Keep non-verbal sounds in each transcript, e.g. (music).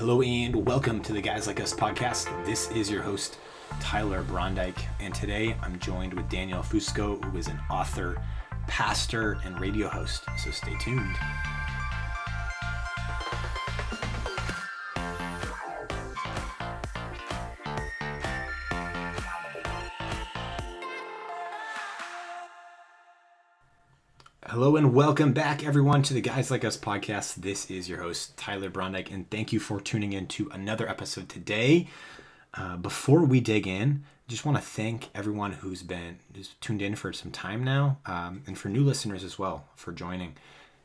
Hello and welcome to the Guys Like Us podcast. This is your host, Tyler Brondike, and today I'm joined with Daniel Fusco, who is an author, pastor, and radio host. So stay tuned. Hello and welcome back, everyone, to the Guys Like Us podcast. This is your host, Tyler Brondike, and thank you for tuning in to another episode today. Uh, before we dig in, just want to thank everyone who's been just tuned in for some time now, um, and for new listeners as well for joining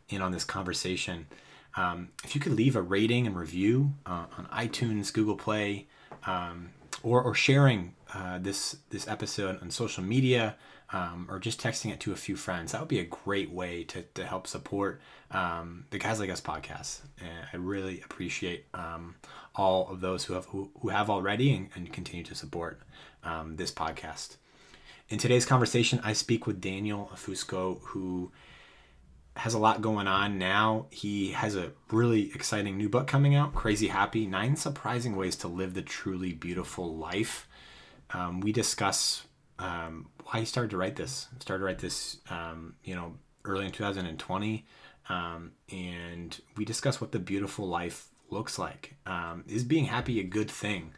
in on this conversation. Um, if you could leave a rating and review uh, on iTunes, Google Play, um, or, or sharing uh, this this episode on social media um, or just texting it to a few friends. That would be a great way to, to help support um, the Guys Like Us podcast. And I really appreciate um, all of those who have who, who have already and, and continue to support um, this podcast. In today's conversation, I speak with Daniel Fusco, who has a lot going on now. He has a really exciting new book coming out, Crazy Happy Nine Surprising Ways to Live the Truly Beautiful Life. Um, we discuss um, why he started to write this. Started to write this, um, you know, early in 2020, um, and we discuss what the beautiful life looks like. Um, is being happy a good thing?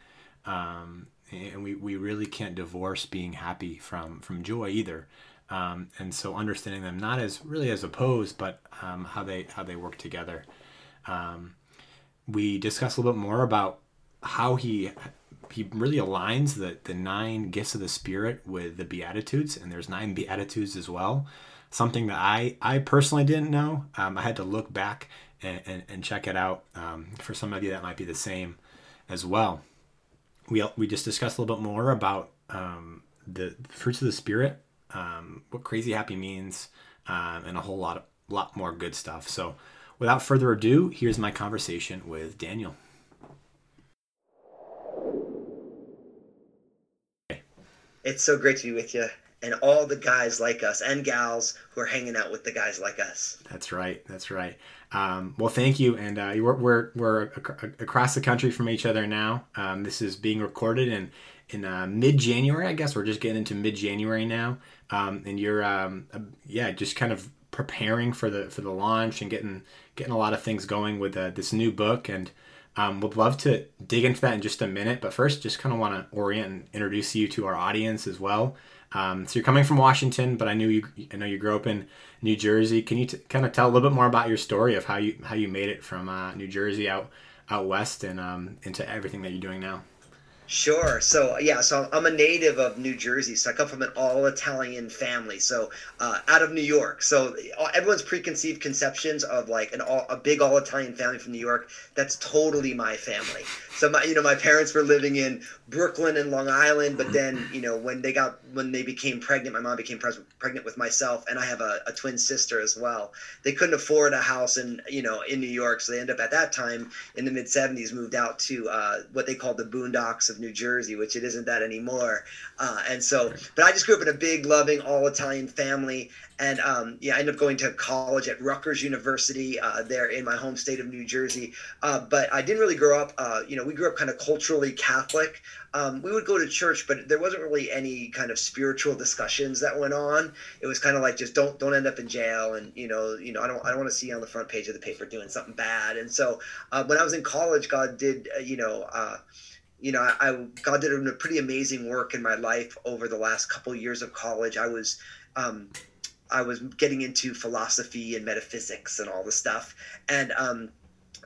Um, and we, we really can't divorce being happy from from joy either. Um, and so understanding them not as really as opposed, but um how they how they work together. Um we discuss a little bit more about how he he really aligns the the nine gifts of the spirit with the beatitudes and there's nine beatitudes as well. Something that i i personally didn't know um, i had to look back and, and, and check it out um, for some of you that might be the same as well. We we just discussed a little bit more about um, the fruits of the spirit um, what crazy happy means um, and a whole lot of lot more good stuff. So without further ado here's my conversation with daniel It's so great to be with you and all the guys like us and gals who are hanging out with the guys like us. That's right. That's right. Um, well, thank you. And uh, we're, we're, we're across the country from each other now. Um, this is being recorded in, in uh, mid January, I guess. We're just getting into mid January now. Um, and you're, um, uh, yeah, just kind of preparing for the, for the launch and getting, getting a lot of things going with uh, this new book. And um, would love to dig into that in just a minute, but first, just kind of want to orient and introduce you to our audience as well. Um, so you're coming from Washington, but I knew you. I know you grew up in New Jersey. Can you t- kind of tell a little bit more about your story of how you how you made it from uh, New Jersey out out west and um, into everything that you're doing now? Sure. So yeah, so I'm a native of New Jersey. So I come from an all Italian family. So uh, out of New York. So everyone's preconceived conceptions of like an all, a big all Italian family from New York. That's totally my family. So my you know my parents were living in Brooklyn and Long Island, but then you know when they got when they became pregnant, my mom became pres- pregnant with myself, and I have a, a twin sister as well. They couldn't afford a house in you know in New York, so they end up at that time in the mid '70s moved out to uh, what they called the Boondocks of New Jersey, which it isn't that anymore. Uh, and so, but I just grew up in a big, loving, all Italian family. And um, yeah, I ended up going to college at Rutgers University uh, there in my home state of New Jersey. Uh, but I didn't really grow up, uh, you know, we grew up kind of culturally Catholic. Um, we would go to church, but there wasn't really any kind of spiritual discussions that went on. It was kind of like just don't don't end up in jail, and you know, you know, I don't I don't want to see you on the front page of the paper doing something bad. And so uh, when I was in college, God did, uh, you know uh, you know, I, I God did a pretty amazing work in my life over the last couple of years of college. I was um, I was getting into philosophy and metaphysics and all the stuff, and um,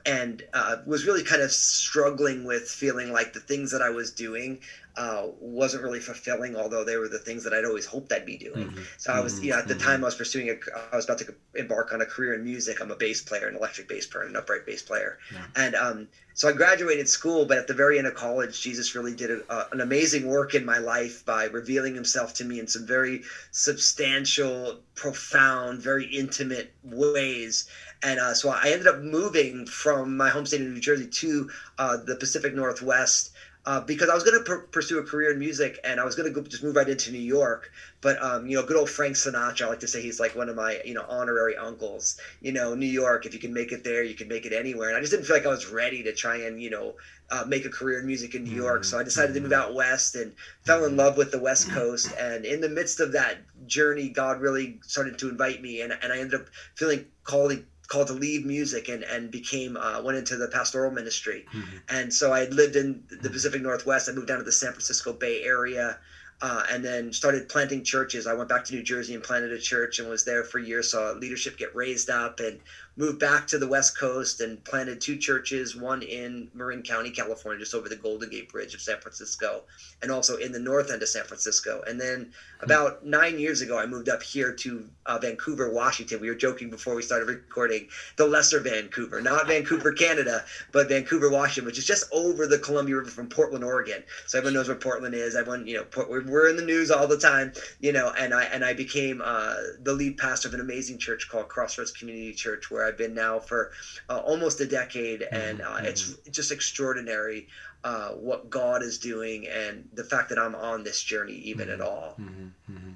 and uh, was really kind of struggling with feeling like the things that I was doing uh, wasn't really fulfilling, although they were the things that I'd always hoped I'd be doing. Mm-hmm. So I was, you know, at the mm-hmm. time I was pursuing a, I was about to embark on a career in music. I'm a bass player, an electric bass player, an upright bass player, yeah. and um, so I graduated school. But at the very end of college, Jesus really did a, an amazing work in my life by revealing Himself to me in some very substantial, profound, very intimate ways. And uh, so I ended up moving from my home state of New Jersey to uh, the Pacific Northwest uh, because I was going to pr- pursue a career in music and I was going to just move right into New York. But um, you know, good old Frank Sinatra. I like to say he's like one of my you know honorary uncles. You know, New York. If you can make it there, you can make it anywhere. And I just didn't feel like I was ready to try and you know uh, make a career in music in New York. So I decided to move out west and fell in love with the West Coast. And in the midst of that journey, God really started to invite me, and, and I ended up feeling called called to leave music and and became uh, went into the pastoral ministry. Mm-hmm. And so I had lived in the Pacific Northwest. I moved down to the San Francisco Bay Area. Uh, and then started planting churches. I went back to New Jersey and planted a church and was there for years. Saw leadership get raised up and moved back to the West Coast and planted two churches, one in Marin County, California, just over the Golden Gate Bridge of San Francisco, and also in the north end of San Francisco. And then about nine years ago, I moved up here to uh, Vancouver, Washington. We were joking before we started recording the lesser Vancouver, not (laughs) Vancouver, Canada, but Vancouver, Washington, which is just over the Columbia River from Portland, Oregon. So everyone knows where Portland is. Everyone, you know, we're in the news all the time, you know. And I and I became uh, the lead pastor of an amazing church called Crossroads Community Church, where where I've been now for uh, almost a decade, and uh, mm-hmm. it's just extraordinary uh, what God is doing and the fact that I'm on this journey even mm-hmm. at all. Mm-hmm. mm-hmm.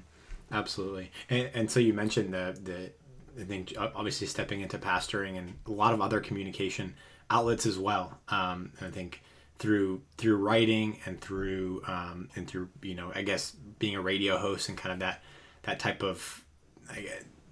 Absolutely, and, and so you mentioned the the I think obviously stepping into pastoring and a lot of other communication outlets as well. Um, I think through through writing and through um, and through you know I guess being a radio host and kind of that that type of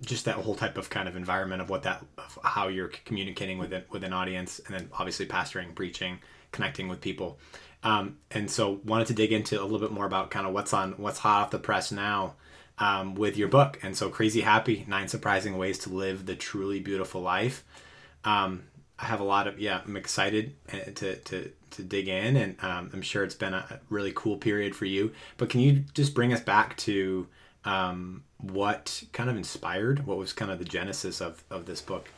just that whole type of kind of environment of what that of how you're communicating with it with an audience and then obviously pastoring preaching connecting with people. Um, and so wanted to dig into a little bit more about kind of what's on what's hot off the press now um, with your book. And so crazy happy nine surprising ways to live the truly beautiful life. Um, i have a lot of yeah i'm excited uh, to to to dig in and um, i'm sure it's been a really cool period for you. But can you just bring us back to um, what kind of inspired what was kind of the genesis of, of this book?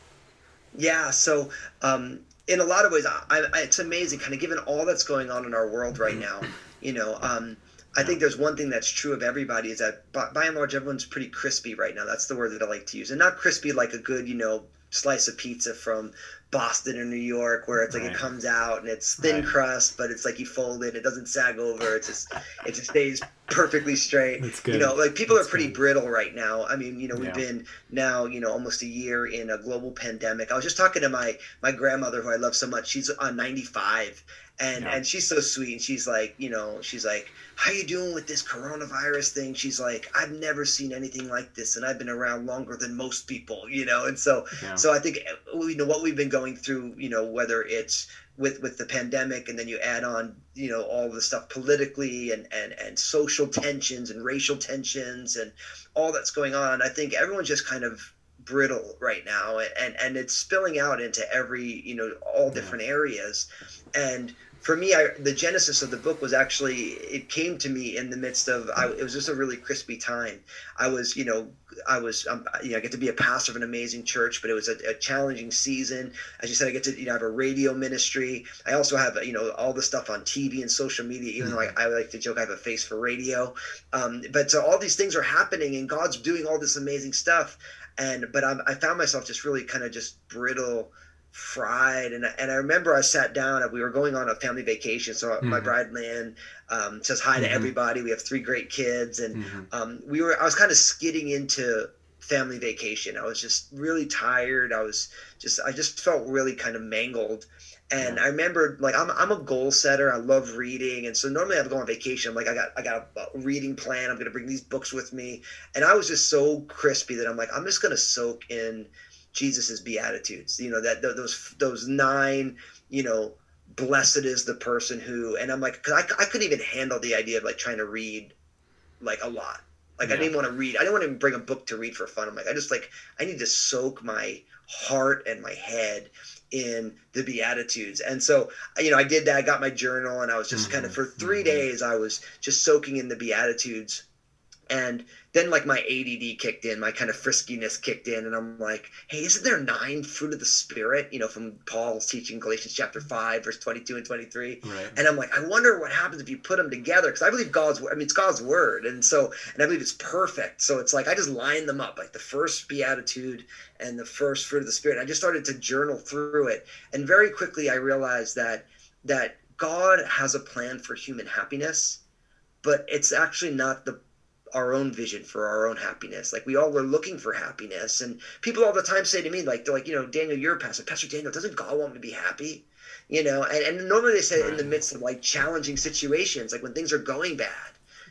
Yeah so um, in a lot of ways I, I, it's amazing kind of given all that's going on in our world right now you know um, I think there's one thing that's true of everybody is that by, by, and large everyone's pretty crispy right now. That's the word that I like to use, and not crispy like a good, you know, slice of pizza from Boston or New York where it's like right. it comes out and it's thin right. crust, but it's like you fold it, it doesn't sag over, it just it just stays perfectly straight. That's good. You know, like people That's are pretty good. brittle right now. I mean, you know, we've yeah. been now, you know, almost a year in a global pandemic. I was just talking to my my grandmother who I love so much. She's on 95 and yeah. and she's so sweet and she's like you know she's like how you doing with this coronavirus thing she's like i've never seen anything like this and i've been around longer than most people you know and so yeah. so i think you know what we've been going through you know whether it's with with the pandemic and then you add on you know all the stuff politically and and and social tensions and racial tensions and all that's going on i think everyone's just kind of brittle right now and and it's spilling out into every you know all different areas. And for me, I, the genesis of the book was actually it came to me in the midst of I, it was just a really crispy time. I was, you know, I was, um, you know, I get to be a pastor of an amazing church, but it was a, a, challenging season. As you said, I get to, you know, have a radio ministry. I also have, you know, all the stuff on TV and social media. Even mm-hmm. though I, mm-hmm. I, like to joke, I have a face for radio. Um, but so all these things are happening, and God's doing all this amazing stuff. And but I'm, I found myself just really kind of just brittle fried and, and i remember i sat down we were going on a family vacation so mm-hmm. my bride man um, says hi mm-hmm. to everybody we have three great kids and mm-hmm. um, we were i was kind of skidding into family vacation i was just really tired i was just i just felt really kind of mangled and yeah. I remember, like, I'm, I'm a goal setter. I love reading, and so normally I would go on vacation. I'm like, I got I got a reading plan. I'm gonna bring these books with me, and I was just so crispy that I'm like, I'm just gonna soak in Jesus's beatitudes. You know that those those nine. You know, blessed is the person who. And I'm like, cause I I couldn't even handle the idea of like trying to read like a lot. Like yeah. I didn't want to read. I didn't want to bring a book to read for fun. I'm like, I just like I need to soak my heart and my head in the beatitudes and so you know i did that i got my journal and i was just mm-hmm. kind of for 3 mm-hmm. days i was just soaking in the beatitudes and then like my ADD kicked in, my kind of friskiness kicked in, and I'm like, hey, isn't there nine fruit of the spirit? You know, from Paul's teaching Galatians chapter five, verse 22 and 23. Right. And I'm like, I wonder what happens if you put them together, because I believe God's, I mean, it's God's word, and so, and I believe it's perfect. So it's like I just line them up, like the first beatitude and the first fruit of the spirit. I just started to journal through it, and very quickly I realized that that God has a plan for human happiness, but it's actually not the our own vision for our own happiness. Like we all were looking for happiness, and people all the time say to me, like they're like, you know, Daniel, you're a pastor. Pastor Daniel, doesn't God want me to be happy? You know, and, and normally they say right. in the midst of like challenging situations, like when things are going bad.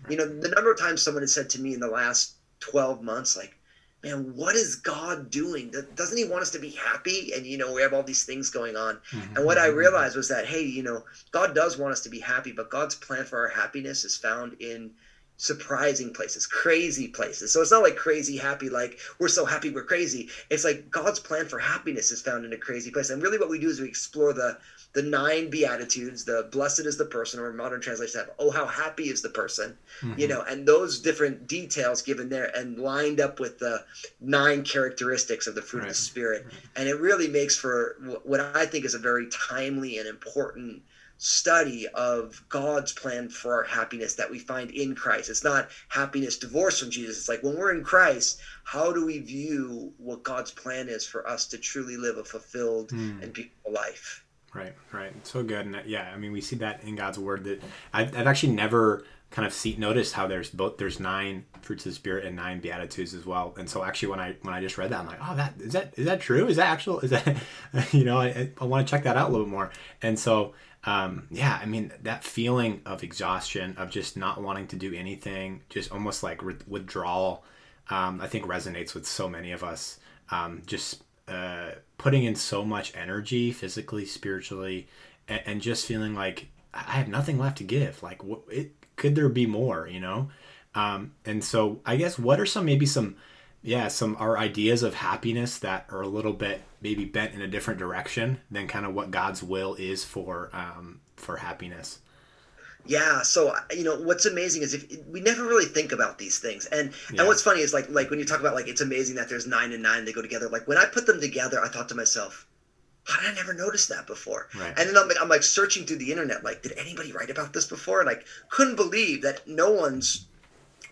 You know, the number of times someone has said to me in the last 12 months, like, man, what is God doing? Doesn't He want us to be happy? And you know, we have all these things going on. Mm-hmm. And what I mm-hmm. realized was that, hey, you know, God does want us to be happy, but God's plan for our happiness is found in surprising places, crazy places. So it's not like crazy happy, like we're so happy we're crazy. It's like God's plan for happiness is found in a crazy place. And really, what we do is we explore the the nine beatitudes the blessed is the person or modern translations have oh how happy is the person mm-hmm. you know and those different details given there and lined up with the nine characteristics of the fruit right. of the spirit right. and it really makes for what i think is a very timely and important study of God's plan for our happiness that we find in Christ. It's not happiness divorced from Jesus. It's like when we're in Christ, how do we view what God's plan is for us to truly live a fulfilled mm. and beautiful life? Right, right. So good. And yeah, I mean, we see that in God's word that I've, I've actually never kind of see, noticed how there's both there's nine fruits of the spirit and nine beatitudes as well. And so actually, when I when I just read that, I'm like, oh, that is that is that true? Is that actual? Is that (laughs) you know? I, I want to check that out a little bit more. And so um, yeah, I mean that feeling of exhaustion of just not wanting to do anything, just almost like re- withdrawal. Um, I think resonates with so many of us. Um, just uh, putting in so much energy, physically, spiritually, and, and, just feeling like I have nothing left to give. Like, what, it, could there be more? You know. Um, and so I guess what are some maybe some yeah some our ideas of happiness that are a little bit maybe bent in a different direction than kind of what god's will is for um, for happiness yeah so you know what's amazing is if we never really think about these things and yeah. and what's funny is like like when you talk about like it's amazing that there's nine and nine they go together like when i put them together i thought to myself how did I never notice that before? Right. And then I'm like, I'm like searching through the internet, like, did anybody write about this before? And I couldn't believe that no one's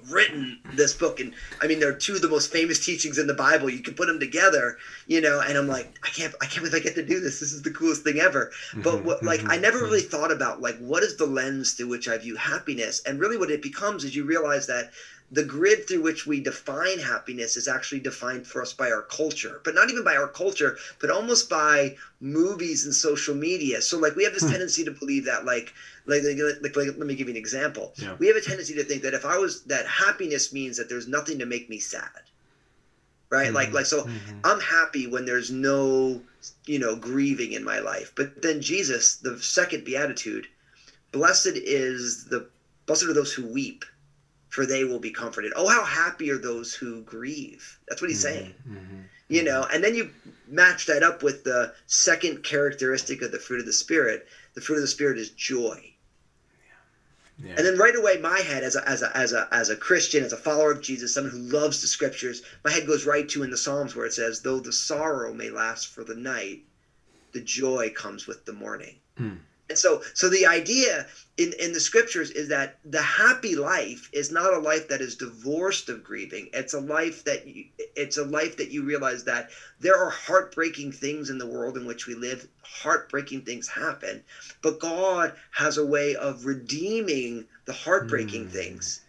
written this book and i mean they're two of the most famous teachings in the bible. You can put them together you know and i'm like i can't i can't believe i get to do this. This is the coolest thing ever. But mm-hmm, what, like mm-hmm, i never really thought about like what is the lens through which i view happiness? And really what it becomes is you realize that the grid through which we define happiness is actually defined for us by our culture, but not even by our culture, but almost by movies and social media. So like we have this hmm. tendency to believe that like like, like, like, like, let me give you an example. Yeah. We have a tendency to think that if I was that happiness means that there's nothing to make me sad. Right? Mm-hmm. Like like so mm-hmm. I'm happy when there's no, you know, grieving in my life. But then Jesus, the second beatitude, blessed is the blessed are those who weep for they will be comforted. Oh, how happy are those who grieve. That's what he's mm-hmm, saying. Mm-hmm, you know, mm-hmm. and then you match that up with the second characteristic of the fruit of the Spirit. The fruit of the Spirit is joy. Yeah. And then right away, my head, as a, as, a, as, a, as a Christian, as a follower of Jesus, someone who loves the scriptures, my head goes right to in the Psalms where it says, Though the sorrow may last for the night, the joy comes with the morning. Mm. And so, so the idea in, in the scriptures is that the happy life is not a life that is divorced of grieving. It's a life that you, it's a life that you realize that there are heartbreaking things in the world in which we live. Heartbreaking things happen, but God has a way of redeeming the heartbreaking mm. things.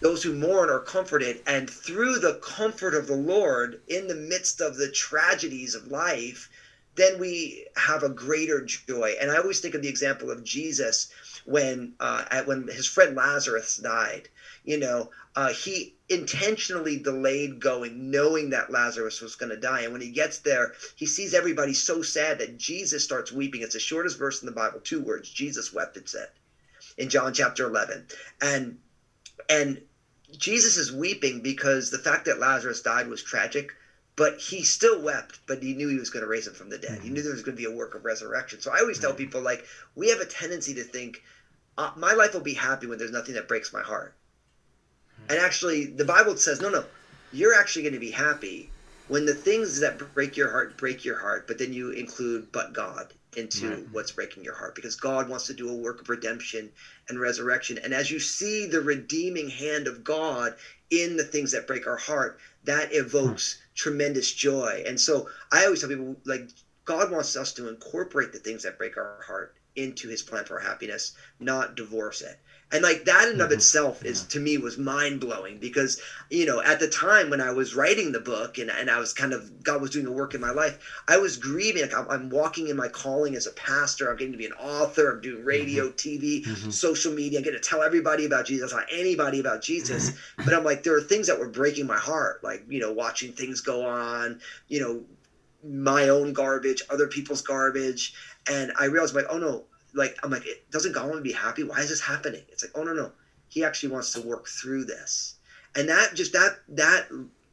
Those who mourn are comforted, and through the comfort of the Lord in the midst of the tragedies of life, then we have a greater joy. And I always think of the example of Jesus when uh, at, when his friend Lazarus died. You know, uh, he intentionally delayed going, knowing that Lazarus was going to die. And when he gets there, he sees everybody so sad that Jesus starts weeping. It's the shortest verse in the Bible, two words. Jesus wept. It said in John chapter eleven, and and Jesus is weeping because the fact that Lazarus died was tragic but he still wept but he knew he was going to raise him from the dead mm-hmm. he knew there was going to be a work of resurrection so i always tell people like we have a tendency to think uh, my life will be happy when there's nothing that breaks my heart mm-hmm. and actually the bible says no no you're actually going to be happy when the things that break your heart break your heart but then you include but god into right. what's breaking your heart because God wants to do a work of redemption and resurrection. And as you see the redeeming hand of God in the things that break our heart, that evokes tremendous joy. And so I always tell people like God wants us to incorporate the things that break our heart into his plan for our happiness, not divorce it and like that in of mm-hmm. itself is to me was mind-blowing because you know at the time when i was writing the book and, and i was kind of god was doing the work in my life i was grieving like I'm, I'm walking in my calling as a pastor i'm getting to be an author i'm doing radio mm-hmm. tv mm-hmm. social media i'm getting to tell everybody about jesus not anybody about jesus mm-hmm. but i'm like there are things that were breaking my heart like you know watching things go on you know my own garbage other people's garbage and i realized like oh no like I'm like, doesn't God want to be happy? Why is this happening? It's like, oh no, no. He actually wants to work through this. And that just that that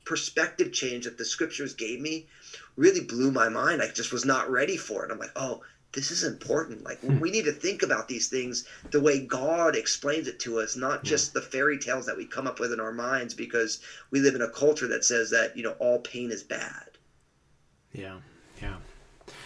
perspective change that the scriptures gave me really blew my mind. I just was not ready for it. I'm like, oh, this is important. Like hmm. we need to think about these things the way God explains it to us, not just the fairy tales that we come up with in our minds because we live in a culture that says that, you know, all pain is bad. Yeah.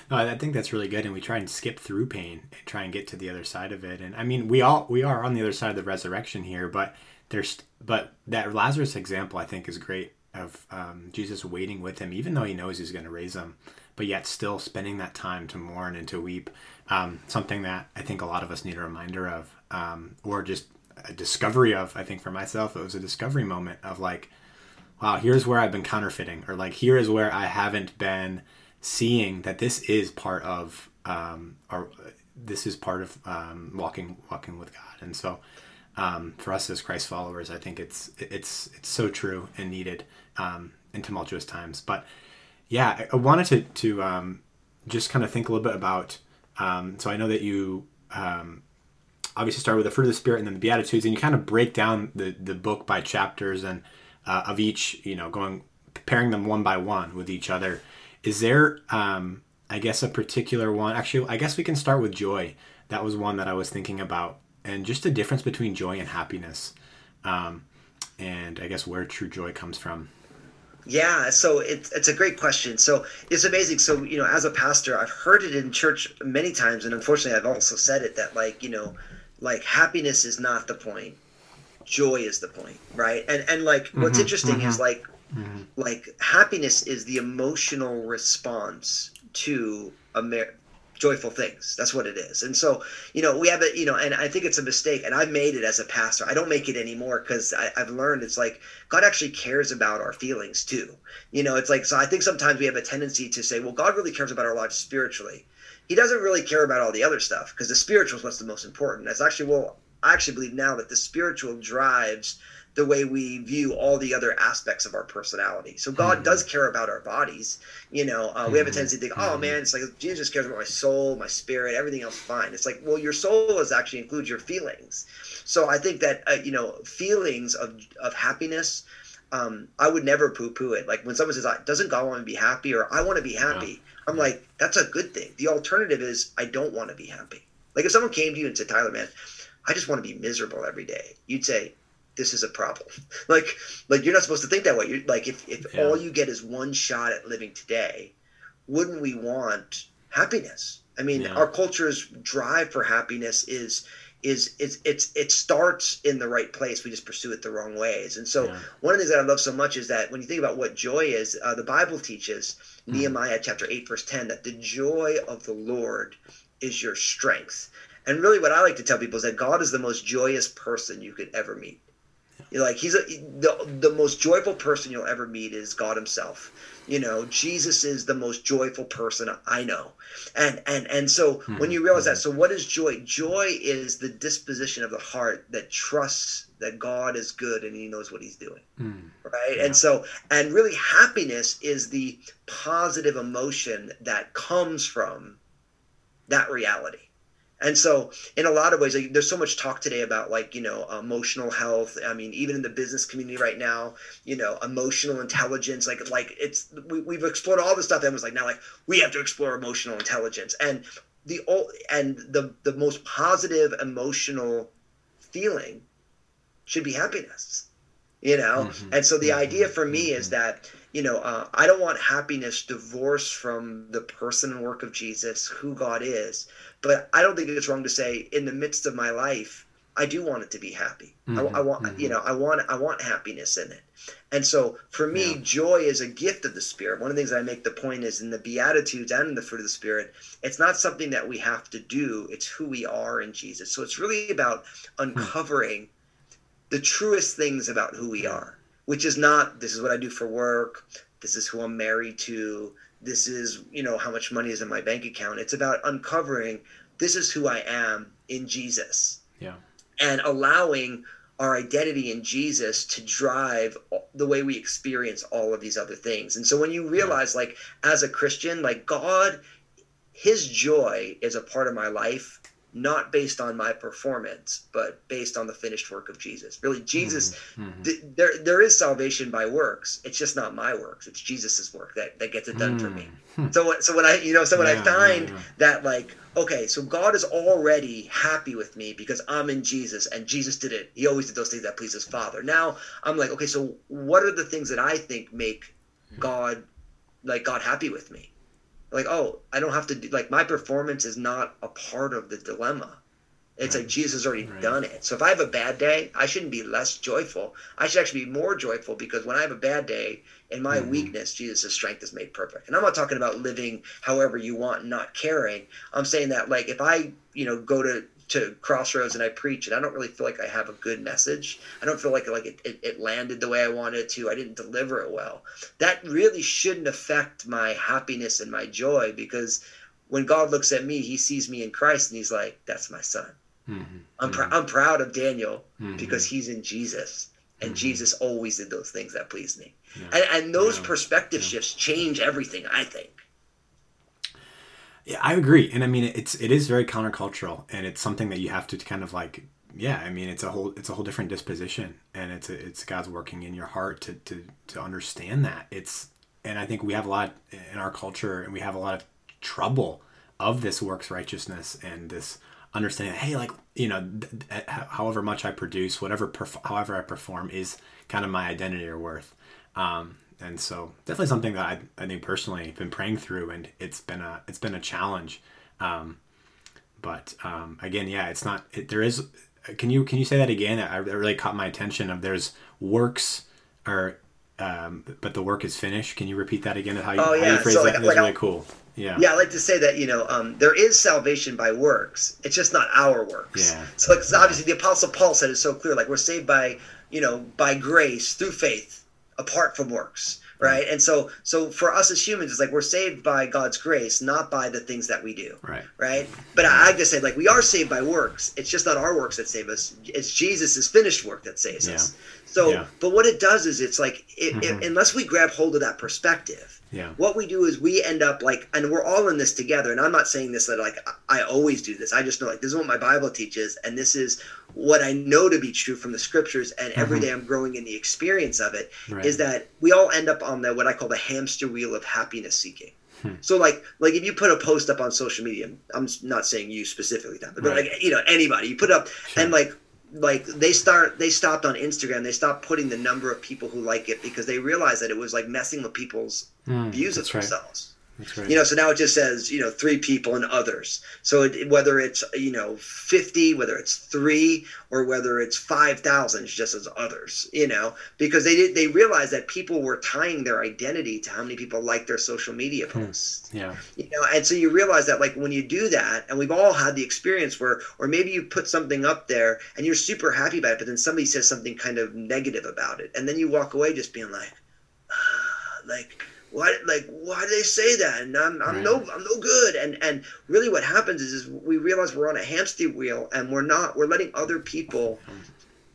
No, I think that's really good, and we try and skip through pain and try and get to the other side of it. And I mean, we all we are on the other side of the resurrection here, but there's but that Lazarus example I think is great of um, Jesus waiting with him, even though he knows he's going to raise him, but yet still spending that time to mourn and to weep. Um, something that I think a lot of us need a reminder of, um, or just a discovery of. I think for myself, it was a discovery moment of like, wow, here's where I've been counterfeiting, or like here is where I haven't been seeing that this is part of um, our this is part of um, walking walking with God, and so um, for us as Christ followers, I think it's it's it's so true and needed um, in tumultuous times. But yeah, I wanted to to um, just kind of think a little bit about. Um, so I know that you um, obviously start with the fruit of the spirit and then the beatitudes, and you kind of break down the the book by chapters and uh, of each, you know, going pairing them one by one with each other is there um, i guess a particular one actually i guess we can start with joy that was one that i was thinking about and just the difference between joy and happiness um, and i guess where true joy comes from yeah, so it's it's a great question. So it's amazing. So you know, as a pastor, I've heard it in church many times, and unfortunately, I've also said it that like you know, like happiness is not the point, joy is the point, right? And and like what's mm-hmm, interesting mm-hmm. is like Mm-hmm. Like happiness is the emotional response to a mer- joyful things. That's what it is. And so, you know, we have it, you know, and I think it's a mistake. And I've made it as a pastor. I don't make it anymore because I've learned it's like God actually cares about our feelings too. You know, it's like, so I think sometimes we have a tendency to say, well, God really cares about our lives spiritually. He doesn't really care about all the other stuff because the spiritual is what's the most important. That's actually, well, I actually believe now that the spiritual drives the way we view all the other aspects of our personality. So God mm-hmm. does care about our bodies. You know, uh, we have a tendency to think, oh mm-hmm. man, it's like Jesus cares about my soul, my spirit, everything else fine. It's like, well, your soul is actually includes your feelings. So I think that uh, you know, feelings of of happiness. Um, I would never poo-poo it. Like when someone says, "Doesn't God want me to be happy?" or "I want to be happy," yeah. I'm like, "That's a good thing." The alternative is, "I don't want to be happy." Like if someone came to you and said, "Tyler, man, I just want to be miserable every day," you'd say, this is a problem. (laughs) like like you're not supposed to think that way. You're like if, if yeah. all you get is one shot at living today, wouldn't we want happiness? I mean, yeah. our culture's drive for happiness is is it's it's it starts in the right place. We just pursue it the wrong ways. And so yeah. one of the things that I love so much is that when you think about what joy is, uh, the Bible teaches mm. Nehemiah chapter eight verse ten that the joy of the Lord is your strength. And really, what I like to tell people is that God is the most joyous person you could ever meet. You're like he's a, the the most joyful person you'll ever meet is God Himself. You know, Jesus is the most joyful person I know, and and and so mm-hmm. when you realize that, so what is joy? Joy is the disposition of the heart that trusts that God is good and He knows what He's doing, mm. right? Yeah. And so, and really, happiness is the positive emotion that comes from that reality and so in a lot of ways like, there's so much talk today about like you know emotional health i mean even in the business community right now you know emotional intelligence like like it's we, we've explored all this stuff and was like now like we have to explore emotional intelligence and the old and the the most positive emotional feeling should be happiness you know mm-hmm. and so the mm-hmm. idea for me is mm-hmm. that you know uh, i don't want happiness divorced from the person and work of jesus who god is but I don't think it's wrong to say, in the midst of my life, I do want it to be happy. Mm-hmm. I, I, want, mm-hmm. you know, I want, I want happiness in it. And so for me, yeah. joy is a gift of the Spirit. One of the things I make the point is in the Beatitudes and in the fruit of the Spirit, it's not something that we have to do. It's who we are in Jesus. So it's really about uncovering hmm. the truest things about who we are, which is not this is what I do for work. This is who I'm married to. This is, you know, how much money is in my bank account. It's about uncovering this is who I am in Jesus. Yeah. And allowing our identity in Jesus to drive the way we experience all of these other things. And so when you realize, yeah. like, as a Christian, like, God, His joy is a part of my life not based on my performance, but based on the finished work of Jesus. Really, Jesus, mm-hmm. mm-hmm. th- there there is salvation by works. It's just not my works. It's Jesus's work that, that gets it done mm-hmm. for me. Hmm. So so when I you know so when yeah, I find yeah, yeah. that like okay, so God is already happy with me because I'm in Jesus and Jesus did it. He always did those things that please his Father. Now I'm like okay, so what are the things that I think make God like God happy with me? Like oh i don't have to do like my performance is not a part of the dilemma it's right. like jesus has already right. done it so if i have a bad day i shouldn't be less joyful i should actually be more joyful because when i have a bad day in my mm-hmm. weakness jesus' strength is made perfect and i'm not talking about living however you want and not caring i'm saying that like if i you know go to to crossroads and I preach and I don't really feel like I have a good message. I don't feel like like it, it, it, landed the way I wanted to. I didn't deliver it well. That really shouldn't affect my happiness and my joy because when God looks at me, he sees me in Christ and he's like, that's my son. Mm-hmm. I'm, pr- mm-hmm. I'm proud of Daniel mm-hmm. because he's in Jesus and mm-hmm. Jesus always did those things that pleased me. Yeah. And, and, those yeah. perspective yeah. shifts change everything, I think. Yeah, I agree, and I mean it's it is very countercultural, and it's something that you have to kind of like. Yeah, I mean it's a whole it's a whole different disposition, and it's a, it's God's working in your heart to to to understand that it's. And I think we have a lot in our culture, and we have a lot of trouble of this works righteousness and this understanding. Hey, like you know, however much I produce, whatever perf- however I perform is kind of my identity or worth. Um, and so definitely something that I, I think personally been praying through and it's been a it's been a challenge. Um, but um, again yeah it's not it, there is can you can you say that again? I, really caught my attention of there's works or um, but the work is finished. Can you repeat that again how you, oh, yeah. how you phrase so, like, that like, really cool. Yeah. Yeah i like to say that you know um, there is salvation by works. It's just not our works. Yeah. So like, obviously the apostle paul said it so clear like we're saved by you know by grace through faith apart from works right? And so so for us as humans it's like we're saved by god's grace not by the things that we do right. right? But i, just said like we are saved by works. It's just not our works that save us. It's jesus' finished work that saves yeah. us so yeah. but what it does is it's like it, mm-hmm. it, unless we grab hold of that perspective yeah. What we do is we end up like, and we're all in this together. And I'm not saying this that like I always do this. I just know like this is what my Bible teaches, and this is what I know to be true from the scriptures. And mm-hmm. every day I'm growing in the experience of it. Right. Is that we all end up on the what I call the hamster wheel of happiness seeking. Hmm. So like like if you put a post up on social media, I'm not saying you specifically, but right. like you know anybody, you put up sure. and like like they start they stopped on Instagram. They stopped putting the number of people who like it because they realized that it was like messing with people's mm, views of themselves. Right. Right. You know, so now it just says, you know, three people and others. So it, whether it's, you know, 50, whether it's three, or whether it's 5,000, it's just as others, you know, because they did, they realized that people were tying their identity to how many people like their social media hmm. posts. Hmm. Yeah. You know, and so you realize that, like, when you do that, and we've all had the experience where, or maybe you put something up there and you're super happy about it, but then somebody says something kind of negative about it. And then you walk away just being like, ah, like, why like why do they say that? And i'm, I'm right. no i'm no good. And and really what happens is, is we realize we're on a hamster wheel and we're not we're letting other people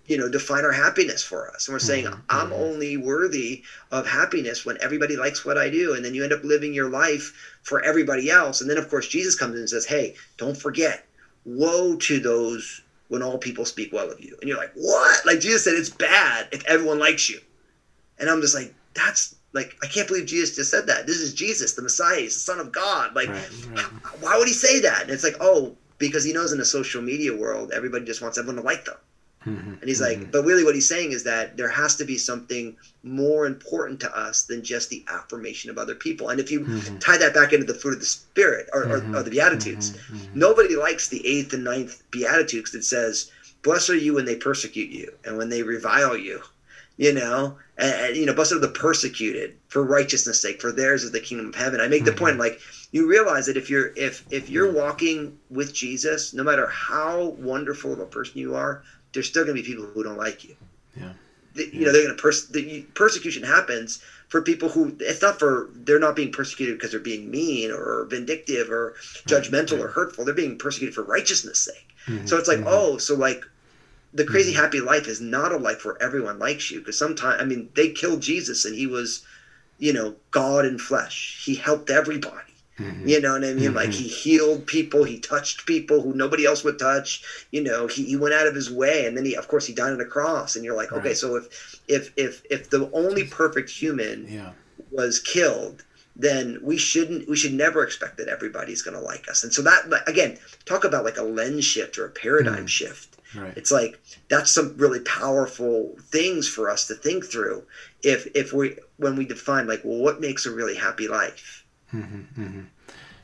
you know define our happiness for us. And we're saying mm-hmm. i'm mm-hmm. only worthy of happiness when everybody likes what i do. And then you end up living your life for everybody else. And then of course jesus comes in and says hey don't forget woe to those when all people speak well of you. And you're like what? Like jesus said it's bad if everyone likes you. And i'm just like that's like I can't believe Jesus just said that. This is Jesus, the Messiah, he's the Son of God. Like, right, right. why would he say that? And it's like, oh, because he knows in the social media world, everybody just wants everyone to like them. Mm-hmm, and he's mm-hmm. like, but really, what he's saying is that there has to be something more important to us than just the affirmation of other people. And if you mm-hmm. tie that back into the fruit of the Spirit or, or, or mm-hmm. the Beatitudes, mm-hmm, mm-hmm. nobody likes the eighth and ninth Beatitudes that says, blessed are you when they persecute you and when they revile you you know and, and, you know blessed are the persecuted for righteousness sake for theirs is the kingdom of heaven i make the mm-hmm. point like you realize that if you're if if you're walking with jesus no matter how wonderful of a person you are there's still going to be people who don't like you yeah the, you know they're going to pers- the persecution happens for people who it's not for they're not being persecuted because they're being mean or vindictive or judgmental right. or hurtful they're being persecuted for righteousness sake mm-hmm. so it's like mm-hmm. oh so like the crazy mm-hmm. happy life is not a life where everyone likes you because sometimes i mean they killed jesus and he was you know god in flesh he helped everybody Mm-hmm. You know what I mean? Mm-hmm. Like he healed people, he touched people who nobody else would touch. You know, he, he went out of his way, and then he, of course, he died on a cross. And you're like, right. okay, so if if if if the only perfect human yeah. was killed, then we shouldn't we should never expect that everybody's going to like us. And so that again, talk about like a lens shift or a paradigm mm. shift. Right. It's like that's some really powerful things for us to think through. If if we when we define like, well, what makes a really happy life? Mm-hmm, mm-hmm.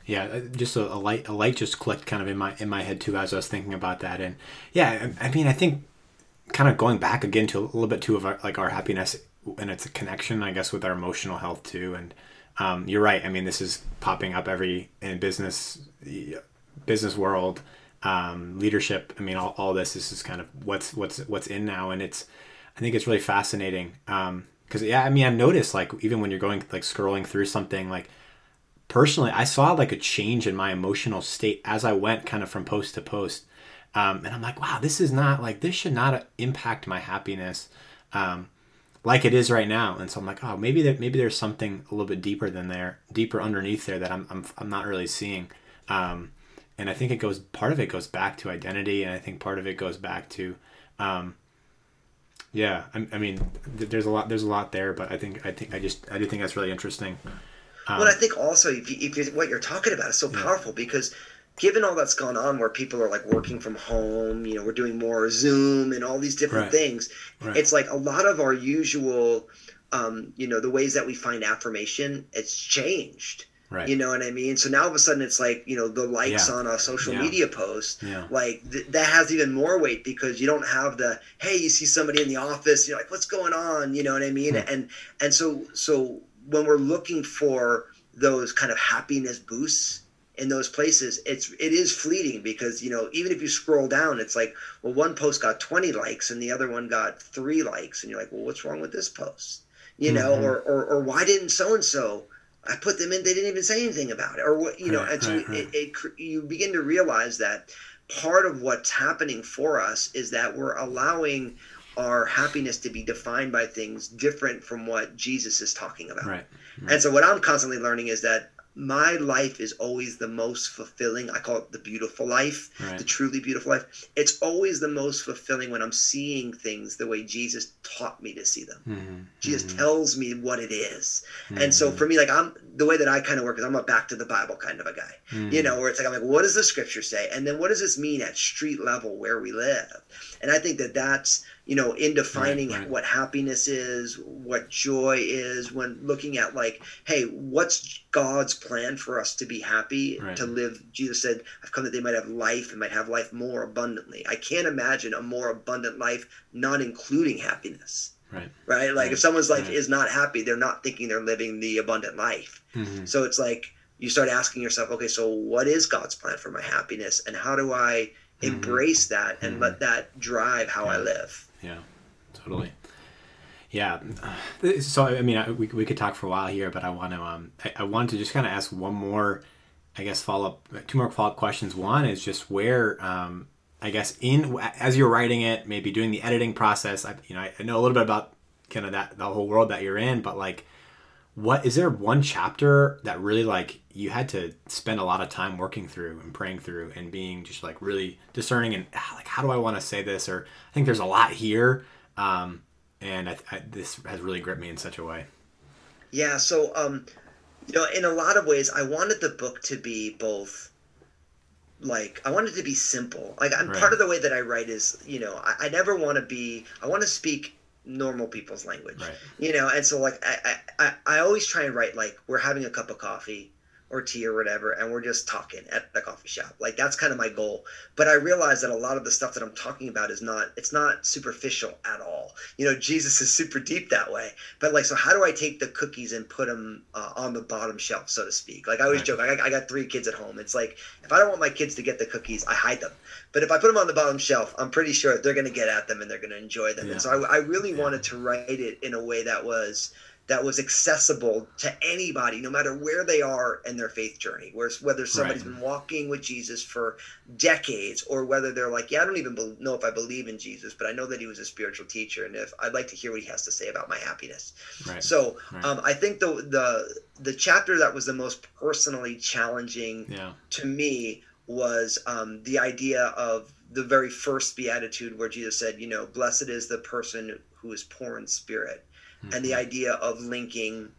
Yeah, uh, just a, a, light a light just clicked kind of in my in my head too as I was thinking about that, and yeah, I, I mean I think kind of going back again to a little bit too of our, like our happiness and it's a connection I guess with our emotional health too, and um, you're right. I mean this is popping up every in business business world um, leadership. I mean all, all this, is just kind of what's what's what's in now, and it's I think it's really fascinating because um, yeah, I mean I noticed like even when you're going like scrolling through something like personally, I saw like a change in my emotional state as I went kind of from post to post. Um, and I'm like, wow, this is not like this should not impact my happiness um, like it is right now. And so I'm like, oh, maybe that maybe there's something a little bit deeper than there, deeper underneath there that I'm I'm, I'm not really seeing. Um, and I think it goes part of it goes back to identity, and I think part of it goes back to, um, yeah, I, I mean, there's a lot there's a lot there, but I think I think I just I do think that's really interesting. Um, well, I think also if, you, if you, what you're talking about is so yeah. powerful because given all that's gone on where people are like working from home, you know, we're doing more Zoom and all these different right. things, right. it's like a lot of our usual, um, you know, the ways that we find affirmation, it's changed. Right. You know what I mean? So now all of a sudden it's like, you know, the likes yeah. on a social yeah. media post, yeah. like th- that has even more weight because you don't have the, hey, you see somebody in the office, you're like, what's going on? You know what I mean? Hmm. And, and so, so when we're looking for those kind of happiness boosts in those places it's it is fleeting because you know even if you scroll down it's like well one post got 20 likes and the other one got 3 likes and you're like well what's wrong with this post you know mm-hmm. or, or or why didn't so and so I put them in they didn't even say anything about it or what you know right, and so right, right. It, it, you begin to realize that part of what's happening for us is that we're allowing our happiness to be defined by things different from what Jesus is talking about. Right. And so what I'm constantly learning is that my life is always the most fulfilling. I call it the beautiful life, right. the truly beautiful life. It's always the most fulfilling when I'm seeing things the way Jesus taught me to see them. Mm-hmm. Jesus mm-hmm. tells me what it is. Mm-hmm. And so mm-hmm. for me, like I'm the way that I kind of work is I'm a back to the Bible kind of a guy. You mm-hmm. know, where it's like I'm like, what does the scripture say? And then what does this mean at street level where we live? And I think that that's you know in defining right, right. what happiness is what joy is when looking at like hey what's god's plan for us to be happy right. to live jesus said i've come that they might have life and might have life more abundantly i can't imagine a more abundant life not including happiness right right like if someone's life is not happy they're not thinking they're living the abundant life mm-hmm. so it's like you start asking yourself okay so what is god's plan for my happiness and how do i mm-hmm. embrace mm-hmm. that and mm-hmm. let that drive how i live yeah, totally. Yeah. So I mean, we, we could talk for a while here, but I want to um I, I want to just kind of ask one more, I guess follow up two more follow up questions. One is just where um I guess in as you're writing it, maybe doing the editing process. I you know I know a little bit about kind of that the whole world that you're in, but like what is there one chapter that really like you had to spend a lot of time working through and praying through and being just like really discerning and ah, like how do i want to say this? Or i think there's a lot here. Um, and I, I, this has really gripped me in such a way. Yeah so um, you know in a lot of ways i wanted the book to be both like i wanted to be simple. Like i'm right. part of the way that i write is you know i, I never want to be i want to speak normal people's language. Right. you know and so like I, I i always try and write like we're having a cup of coffee or tea or whatever, and we're just talking at the coffee shop. Like that's kind of my goal. But I realize that a lot of the stuff that I'm talking about is not it's not superficial at all. You know, Jesus is super deep that way. But like, so how do I take the cookies and put them uh, on the bottom shelf, so to speak? Like I always joke, I got, I got three kids at home. It's like if I don't want my kids to get the cookies, I hide them. But if I put them on the bottom shelf, I'm pretty sure they're going to get at them and they're going to enjoy them. Yeah. And so I, I really yeah. wanted to write it in a way that was that was accessible to anybody, no matter where they are in their faith journey. Whereas whether somebody's right. been walking with Jesus for decades, or whether they're like, yeah, I don't even know if I believe in Jesus, but I know that he was a spiritual teacher, and if I'd like to hear what he has to say about my happiness. Right. So right. Um, I think the the the chapter that was the most personally challenging yeah. to me was um, the idea of the very first beatitude where Jesus said, you know, blessed is the person who is poor in spirit mm-hmm. and the mm-hmm. idea of linking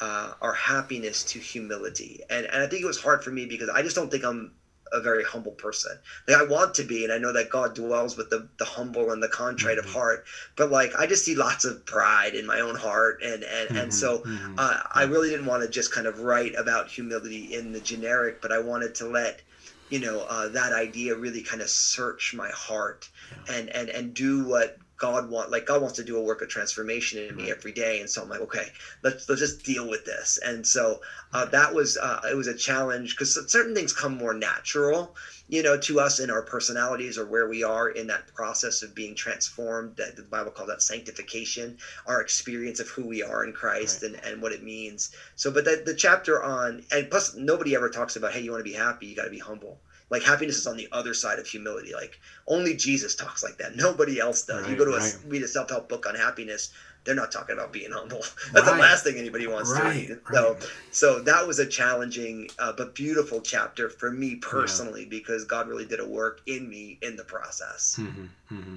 uh, our happiness to humility. And, and I think it was hard for me because I just don't think I'm a very humble person. Like I want to be, and I know that God dwells with the, the humble and the contrite mm-hmm. of heart. But like I just see lots of pride in my own heart, and and mm-hmm. and so mm-hmm. uh, I really didn't want to just kind of write about humility in the generic, but I wanted to let you know uh, that idea really kind of search my heart yeah. and and and do what God want like God wants to do a work of transformation in me every day, and so I'm like, okay, let's let's just deal with this. And so uh, that was uh, it was a challenge because certain things come more natural, you know, to us in our personalities or where we are in that process of being transformed. That the Bible calls that sanctification, our experience of who we are in Christ right. and and what it means. So, but the the chapter on and plus nobody ever talks about hey, you want to be happy, you got to be humble like happiness is on the other side of humility. Like only Jesus talks like that. Nobody else does. Right, you go to right. a, read a self help book on happiness. They're not talking about being humble. (laughs) That's right. the last thing anybody wants to read. So, so that was a challenging uh, but beautiful chapter for me personally yeah. because God really did a work in me in the process. Mm-hmm, mm-hmm.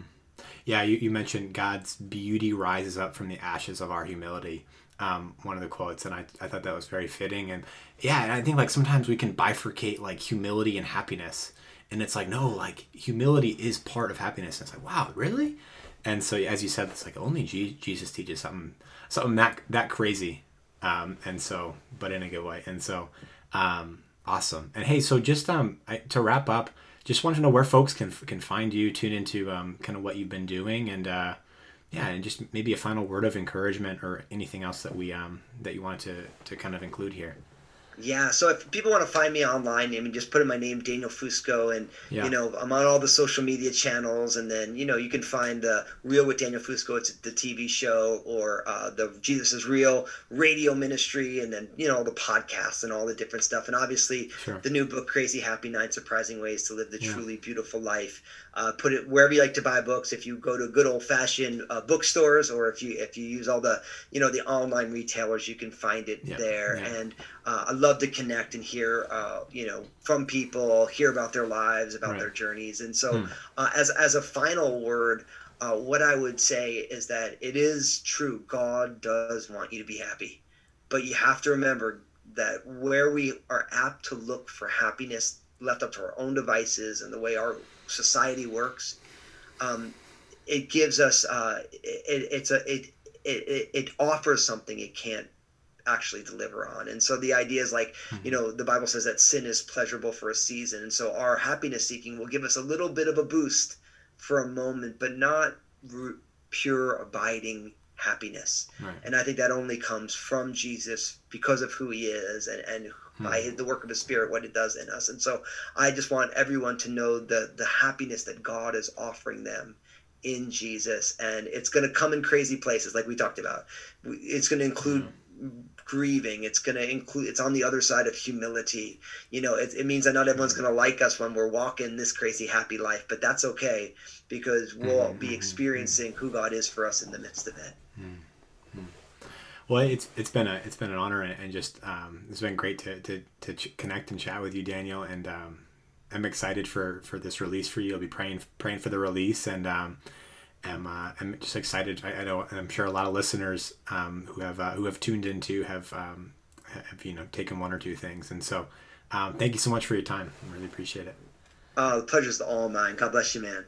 Yeah, you, you mentioned God's beauty rises up from the ashes of our humility um, one of the quotes, and I, I thought that was very fitting. And yeah, and I think like sometimes we can bifurcate like humility and happiness, and it's like no, like humility is part of happiness. And it's like wow, really? And so as you said, it's like only G- Jesus teaches something something that that crazy, um, and so but in a good way. And so um, awesome. And hey, so just um I, to wrap up, just want to know where folks can can find you, tune into um, kind of what you've been doing, and uh, yeah, and just maybe a final word of encouragement or anything else that we um that you want to to kind of include here. Yeah, so if people want to find me online, I mean, just put in my name, Daniel Fusco, and yeah. you know, I'm on all the social media channels, and then you know, you can find the Real with Daniel Fusco. It's the TV show, or uh, the Jesus is Real radio ministry, and then you know, all the podcasts and all the different stuff, and obviously sure. the new book, Crazy Happy Nine Surprising Ways to Live the yeah. Truly Beautiful Life. Uh, put it wherever you like to buy books. If you go to good old fashioned uh, bookstores, or if you if you use all the you know the online retailers, you can find it yeah. there. And uh, I love to connect and hear, uh, you know, from people, hear about their lives, about right. their journeys. And so, hmm. uh, as as a final word, uh, what I would say is that it is true. God does want you to be happy, but you have to remember that where we are apt to look for happiness, left up to our own devices and the way our society works, um, it gives us uh, it, it's a it, it it offers something it can't actually deliver on. And so the idea is like, you know, the Bible says that sin is pleasurable for a season. And so our happiness seeking will give us a little bit of a boost for a moment, but not r- pure abiding happiness. Right. And I think that only comes from Jesus because of who he is and, and. By the work of the Spirit, what it does in us. And so I just want everyone to know the, the happiness that God is offering them in Jesus. And it's going to come in crazy places, like we talked about. It's going to include. Mm-hmm grieving it's going to include it's on the other side of humility you know it, it means that not everyone's going to like us when we're walking this crazy happy life but that's okay because we'll mm-hmm. be experiencing who god is for us in the midst of it mm-hmm. Well it's it's been a it's been an honor and, just um, it's been great to, to to ch- connect and chat with you daniel and um, i'm excited for for this release for you i'll be praying praying for the release and um, am uh, I'm just excited. I, I, know I'm sure a lot of listeners um, who have uh, who have tuned into have um, have you know taken one or two things, and so um, thank you so much for your time. I really appreciate it. Uh, the pleasure's all mine. God bless you, man.